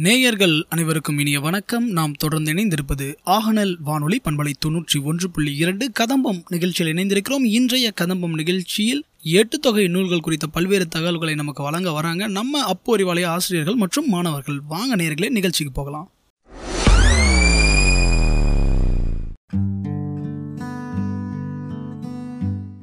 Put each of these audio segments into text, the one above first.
நேயர்கள் அனைவருக்கும் இனிய வணக்கம். நாம் தொடர்ந்து இணைந்திருப்பது ஆகநல் வானொலி பண்பலை தொன்னூற்றி ஒன்று புள்ளி இரண்டு கதம்பம் நிகழ்ச்சியில் இணைந்திருக்கிறோம். இன்றைய கதம்பம் நிகழ்ச்சியில் எட்டு தொகை நூல்கள் குறித்த பல்வேறு தகவல்களை நமக்கு வழங்க வராங்க. நம்ம அப்போ அறிவாலய ஆசிரியர்கள் மற்றும் மாணவர்கள். வாங்க நேர்களே நிகழ்ச்சிக்கு போகலாம்.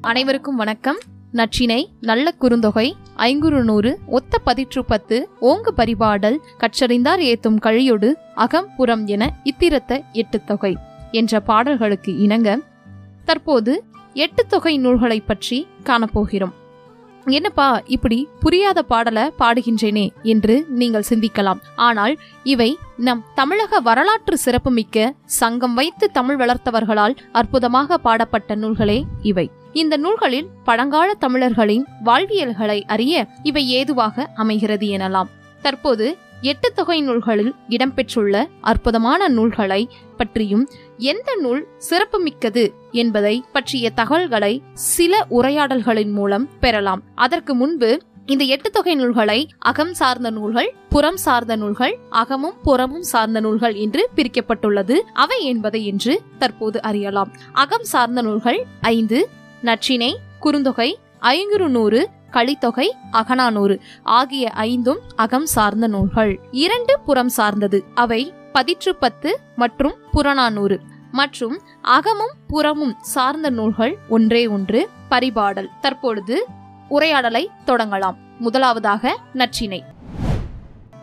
அனைவருக்கும் வணக்கம். நற்றினை நல்ல குறுந்தொகை ஐங்குறு நூறு ஒத்த பதிற்று பத்து ஓங்கு பரிபாடல் கற்றறிந்தார் ஏத்தும் கழியொடு அகம் புறம் என இத்திரத்த எட்டு தொகை என்ற பாடல்களுக்கு இணங்க தற்போது எட்டு தொகை நூல்களை பற்றி காணப்போகிறோம். என்னப்பா இப்படி புரியாத பாடலை பாடுகின்றேனே என்று நீங்கள் சிந்திக்கலாம். ஆனால் இவை நம் தமிழக வரலாற்று சிறப்புமிக்க சங்கம் வைத்து தமிழ் வளர்த்தவர்களால் அற்புதமாக பாடப்பட்ட நூல்களே இவை. இந்த நூல்களில் பழங்கால தமிழர்களின் வாழ்வியல்களை அறிய இவை ஏதுவாக அமைகிறது எனலாம். தற்போது எட்டு தொகை நூல்களில் இடம்பெற்றுள்ள அற்புதமான நூல்களை பற்றியும் எந்த நூல் சிறப்புமிக்கது என்பதை பற்றிய தகவல்களை சில உரையாடல்களின் மூலம் பெறலாம். அதற்கு முன்பு இந்த எட்டு தொகை நூல்களை அகம் சார்ந்த நூல்கள் புறம் சார்ந்த நூல்கள் அகமும் புறமும் சார்ந்த நூல்கள் என்று பிரிக்கப்பட்டுள்ளது. அவை என்பதை என்று தற்போது அறியலாம். அகம் சார்ந்த நூல்கள் ஐந்து நற்றினை குறுந்தொகை ஐங்குறு நூறு கலித்தொகை அகனானூறு ஆகிய ஐந்தும் அகம் சார்ந்த நூல்கள். இரண்டு புறம் சார்ந்தது. அவை பதிற்று பத்து மற்றும் புறநானூறு மற்றும் அகமும் புறமும் சார்ந்த நூல்கள் ஒன்றே ஒன்று பரிபாடல். தற்பொழுது உரையாடலை தொடங்கலாம். முதலாவதாக நற்றினை.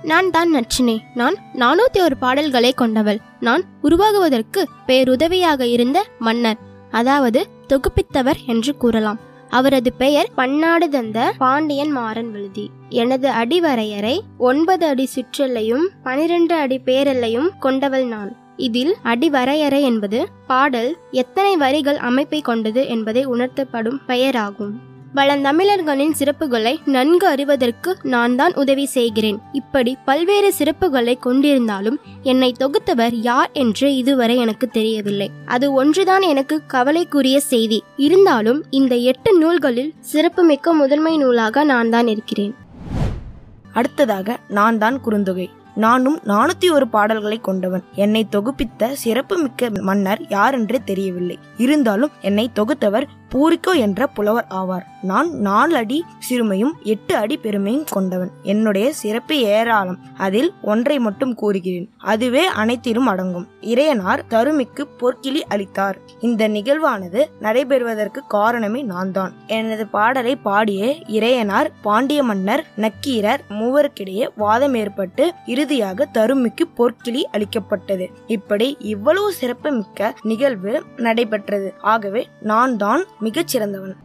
நான் தான் நச்சினே நான் நானூத்தி ஒரு பாடல்களை கொண்டவள். நான் உருவாகுவதற்கு பேருதவியாக இருந்த மன்னர். அதாவது தொகுப்பித்தவர் என்று கூறலாம். அவரது பெயர் பன்னாடு தந்த பாண்டியன் மாறன் விழுதி. எனது அடிவரையறை ஒன்பது அடி சிற்றெல்லையும் பனிரெண்டு அடி பேரெல்லையும் கொண்டவள் நான். இதில் அடிவரையறை என்பது பாடல் எத்தனை வரிகள் அமைப்பை கொண்டது என்பதை உணர்த்தப்படும் பெயராகும். பழந்தமிழர்களின் சிறப்புகளை நன்கு அறிவதற்கு நான் தான் உதவி செய்கிறேன். இப்படி பல்வேறு சிறப்புகளை கொண்டிருந்தாலும் என்னை தொகுத்தவர் யார் என்று இதுவரை எனக்கு தெரியவில்லை. அது ஒன்றுதான் எனக்கு கவலைக்குரிய செய்தி. இருந்தாலும் இந்த எட்டு நூல்களில் சிறப்புமிக்க முதன்மை நூலாக நான் தான் இருக்கிறேன். அடுத்ததாக நான் தான் குறுந்தொகை. நானும் நானூத்தி ஒரு பாடல்களை கொண்டவன். என்னை தொகுப்பித்த சிறப்புமிக்க மன்னர் யார் என்று தெரியவில்லை. இருந்தாலும் என்னை தொகுத்தவர் பூரிக்கோ என்ற புலவர் ஆவார். நான் நாலு அடி சிறுமையும் எட்டு அடி பெருமையும் கொண்டவன். என்னுடைய சிறப்பு ஏராளம். அதில் ஒன்றை மட்டும் கூறுகிறேன். அதுவே அனைத்திலும் அடங்கும். இறையனார் தருமிக்கு பொற்கிளி அளித்தார். இந்த நிகழ்வானது நடைபெறுவதற்கு காரணமே நான் தான் எனது பாடலை பாடிய இறையனார் பாண்டிய மன்னர் நக்கீரர் மூவருக்கிடையே வாதம் ஏற்பட்டு இறுதியாக தருமிக்கு பொற்கிளி அளிக்கப்பட்டது. இப்படி இவ்வளவு சிறப்புமிக்க நிகழ்வு நடைபெற்றது. ஆகவே நான் தான் மிகச் சிறந்தவன்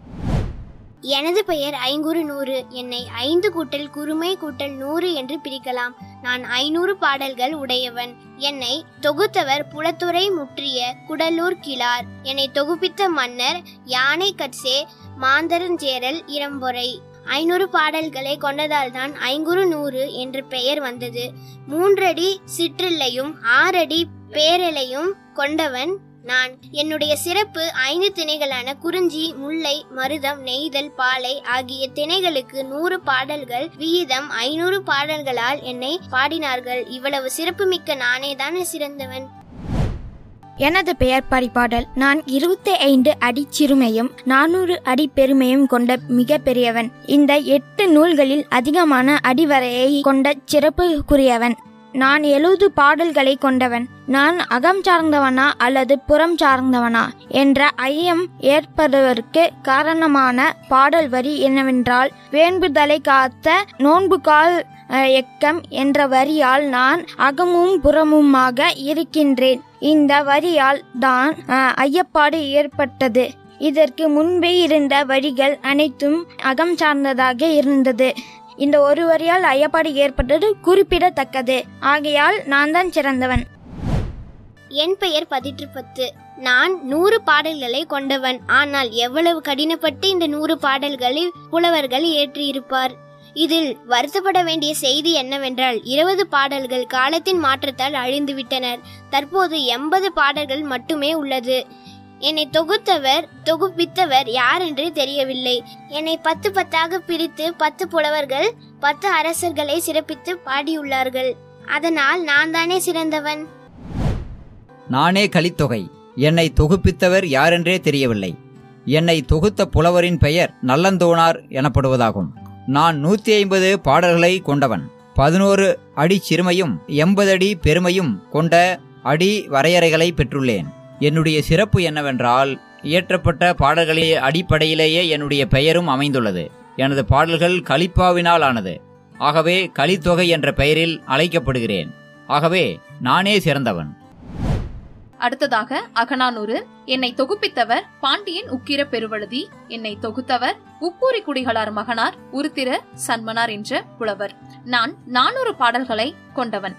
எனது பெயர் ஐங்குறு நூறு. என்னை ஐந்து கூட்டல் குறுமை கூட்டல் நூறு என்று பிரிக்கலாம். நான் ஐநூறு பாடல்கள் உடையவன். என்னை தொகுத்தவர் புலத்துறை முற்றிய குடலூர் கிளார் என்னை தொகுப்பித்த மன்னர் யானை கட்சே மாந்தரஞ்சேரல் இரம்பொறை. ஐநூறு பாடல்களை கொண்டதால் தான் ஐங்குறு நூறு என்று பெயர் வந்தது. மூன்றடி சிற்றில்லையும் ஆறடி பேரலையும் கொண்டவன் நான் என்னுடைய சிறப்பு ஐந்து திணைகளான குறிஞ்சி முல்லை மருதம் நெய்தல் பாலை ஆகிய திணைகளுக்கு நூறு பாடல்கள் வீதம் ஐநூறு பாடல்களால் என்னை பாடினார்கள். இவ்வளவு சிறப்புமிக்க நானே தானே சிறந்தவன். எனது பெயர் பரிபாடல். நான் இருபத்தி ஐந்து அடி சிறுமையும் நானூறு அடி பெருமையும் கொண்ட மிக பெரியவன் இந்த எட்டு நூல்களில் அதிகமான அடிவரையை கொண்ட சிறப்புக்குரியவன். நான் எழுபது பாடல்களை கொண்டவன். நான் அகம் சார்ந்தவனா அல்லது புறம் சார்ந்தவனா என்ற ஐயம் ஏற்படுவதற்கு காரணமான பாடல் வரி என்னவென்றால் வேண்புதலை காத்த நோன்பு கால் எக்கம் என்ற வரியால் நான் அகமும் புறமுமாக இருக்கின்றேன். இந்த வரியால் தான் ஐயப்பாடு ஏற்பட்டது. இதற்கு முன்பே இருந்த வரிகள் அனைத்தும் அகம் சார்ந்ததாக இருந்தது. இந்த ஒரு வரியால் ஐயப்பாடு ஏற்பட்டது குறிப்பிடத்தக்கது. ஆகையால் நான் தான் சிறந்தவன். என் பெயர் பதிற்று பத்து நான் நூறு பாடல்களை கொண்டவன். ஆனால் எவ்வளவு கடினப்பட்டு இந்த நூறு பாடல்களை புலவர்கள் ஏற்றியிருப்பார்? இதில் வருத்தப்பட வேண்டிய செய்தி என்னவென்றால் இருபது பாடல்கள் காலத்தின் மாற்றத்தால் அழிந்துவிட்டனர். தற்போது எண்பது பாடல்கள் மட்டுமே உள்ளது. என்னை தொகுத்தவர் தொகுப்பித்தவர் யார் என்று தெரியவில்லை. என்னை பத்து பத்தாக பிரித்து பத்து புலவர்கள் பத்து அரசர்களை சிறப்பித்து பாடியுள்ளார்கள். அதனால் நான் தானே சிறந்தவன்? நானே கலித்தொகை. என்னை தொகுப்பித்தவர் யாரென்றே தெரியவில்லை. என்னை தொகுத்த புலவரின் பெயர் நல்லந்தோனார் எனப்படுவதாகும். நான் நூத்தி ஐம்பது பாடல்களை கொண்டவன். பதினோரு அடி சிறுமையும் எண்பது அடி பெருமையும் கொண்ட அடி வரையறைகளை பெற்றுள்ளேன். என்னுடைய சிறப்பு என்னவென்றால் இயற்றப்பட்ட பாடல்களின் அடிப்படையிலேயே என்னுடைய பெயரும் அமைந்துள்ளது. எனது பாடல்கள் கலிப்பாவினால் ஆனது. ஆகவே கலித்தொகை என்ற பெயரில் அழைக்கப்படுகிறேன். ஆகவே நானே சிறந்தவன். அடுத்ததாக அகனானூறு என்னை தொகுப்பித்தவர் பாண்டியன் உக்கிர பெருவழுதி என்னை தொகுத்தவர் உப்பூரி குடிகளார் மகனார் உருத்திர சன்மனார் என்ற புலவர். நான் நானூறு பாடல்களை கொண்டவன்.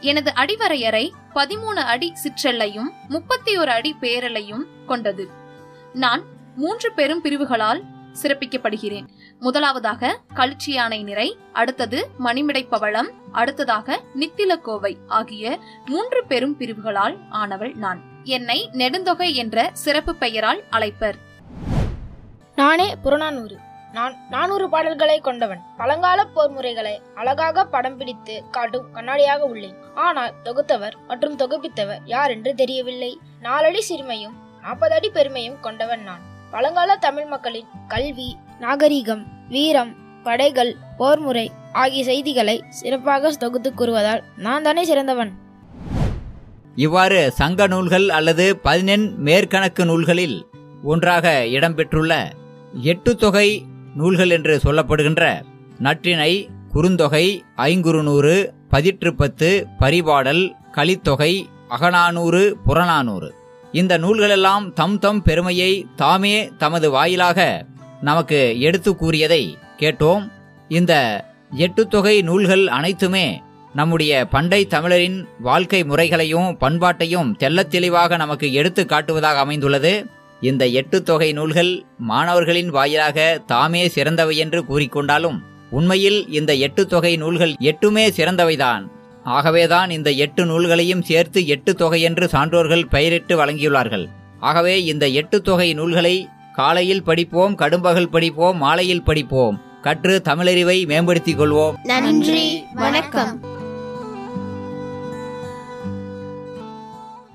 எனது அடிவரையறை பதிமூணு அடி சிற்றெல்லையும் முப்பத்தி ஒரு அடி பேரலையும் கொண்டது. நான் மூன்று பெரும் பிரிவுகளால் சிறப்பிக்கப்படுகிறேன். முதலாவதாக களிச்சியானை நிறை அடுத்தது மணிமிடை பவளம் அடுத்ததாக நித்திலக்கோவை ஆகிய மூன்று பெரும் பிரிவுகளால் ஆனவள் நான். என்னை நெடுந்தொகை என்ற சிறப்பு பெயரால் அழைப்பர். நானே புறநானூறு. நான் நானூறு பாடல்களை கொண்டவன். பழங்கால போர் முறைகளை அழகாக படம் பிடித்து காட்டும் கண்ணாடியாக உள்ளேன். ஆனால் தொகுத்தவர் மற்றும் தொகுப்பித்தவர் யார் என்று தெரியவில்லை. நாலடி சிறுமையும் நாற்பது அடி பெருமையும் கொண்டவன் நான். பழங்கால தமிழ் மக்களின் கல்வி நாகரிகம் வீரம் படைகள் போர்முறை ஆகிய செய்திகளை சிறப்பாக தொகுத்து கூறுவதால் நான் தானே சிறந்தவன். இவ்வாறு சங்க நூல்கள் அல்லது பதினெண் மேற்கணக்கு நூல்களில் ஒன்றாக இடம்பெற்றுள்ள எட்டு தொகை நூல்கள் என்று சொல்லப்படுகின்ற நற்றினை குறுந்தொகை ஐங்குறுநூறு பதிற்றுப்பத்து பரிபாடல் கலித்தொகை அகநானூறு புறநானூறு. இந்த நூல்களெல்லாம் தம் தம் பெருமையை தாமே தமது வாயிலாக நமக்கு எடுத்து கூறியதை கேட்டோம். இந்த எட்டு தொகை நூல்கள் அனைத்துமே நம்முடைய பண்டை தமிழரின் வாழ்க்கை முறைகளையும் பண்பாட்டையும் தெல்ல தெளிவாக நமக்கு எடுத்து காட்டுவதாக அமைந்துள்ளது. இந்த எட்டு தொகை நூல்கள் மாணவர்களின் வாயிலாக தாமே சிறந்தவை என்று கூறிக்கொண்டாலும் உண்மையில் இந்த எட்டு தொகை நூல்கள் எட்டுமே சிறந்தவைதான். ஆகவேதான் இந்த எட்டு நூல்களையும் சேர்த்து எட்டு தொகை என்று சான்றோர்கள் பெயரிட்டு வழங்கியுள்ளார்கள். ஆகவே இந்த எட்டு தொகை நூல்களை காலையில் படிப்போம் கடும்பகல் படிப்போம் மாலையில் படிப்போம். கற்று தமிழறிவை மேம்படுத்திக் கொள்வோம். நன்றி வணக்கம்.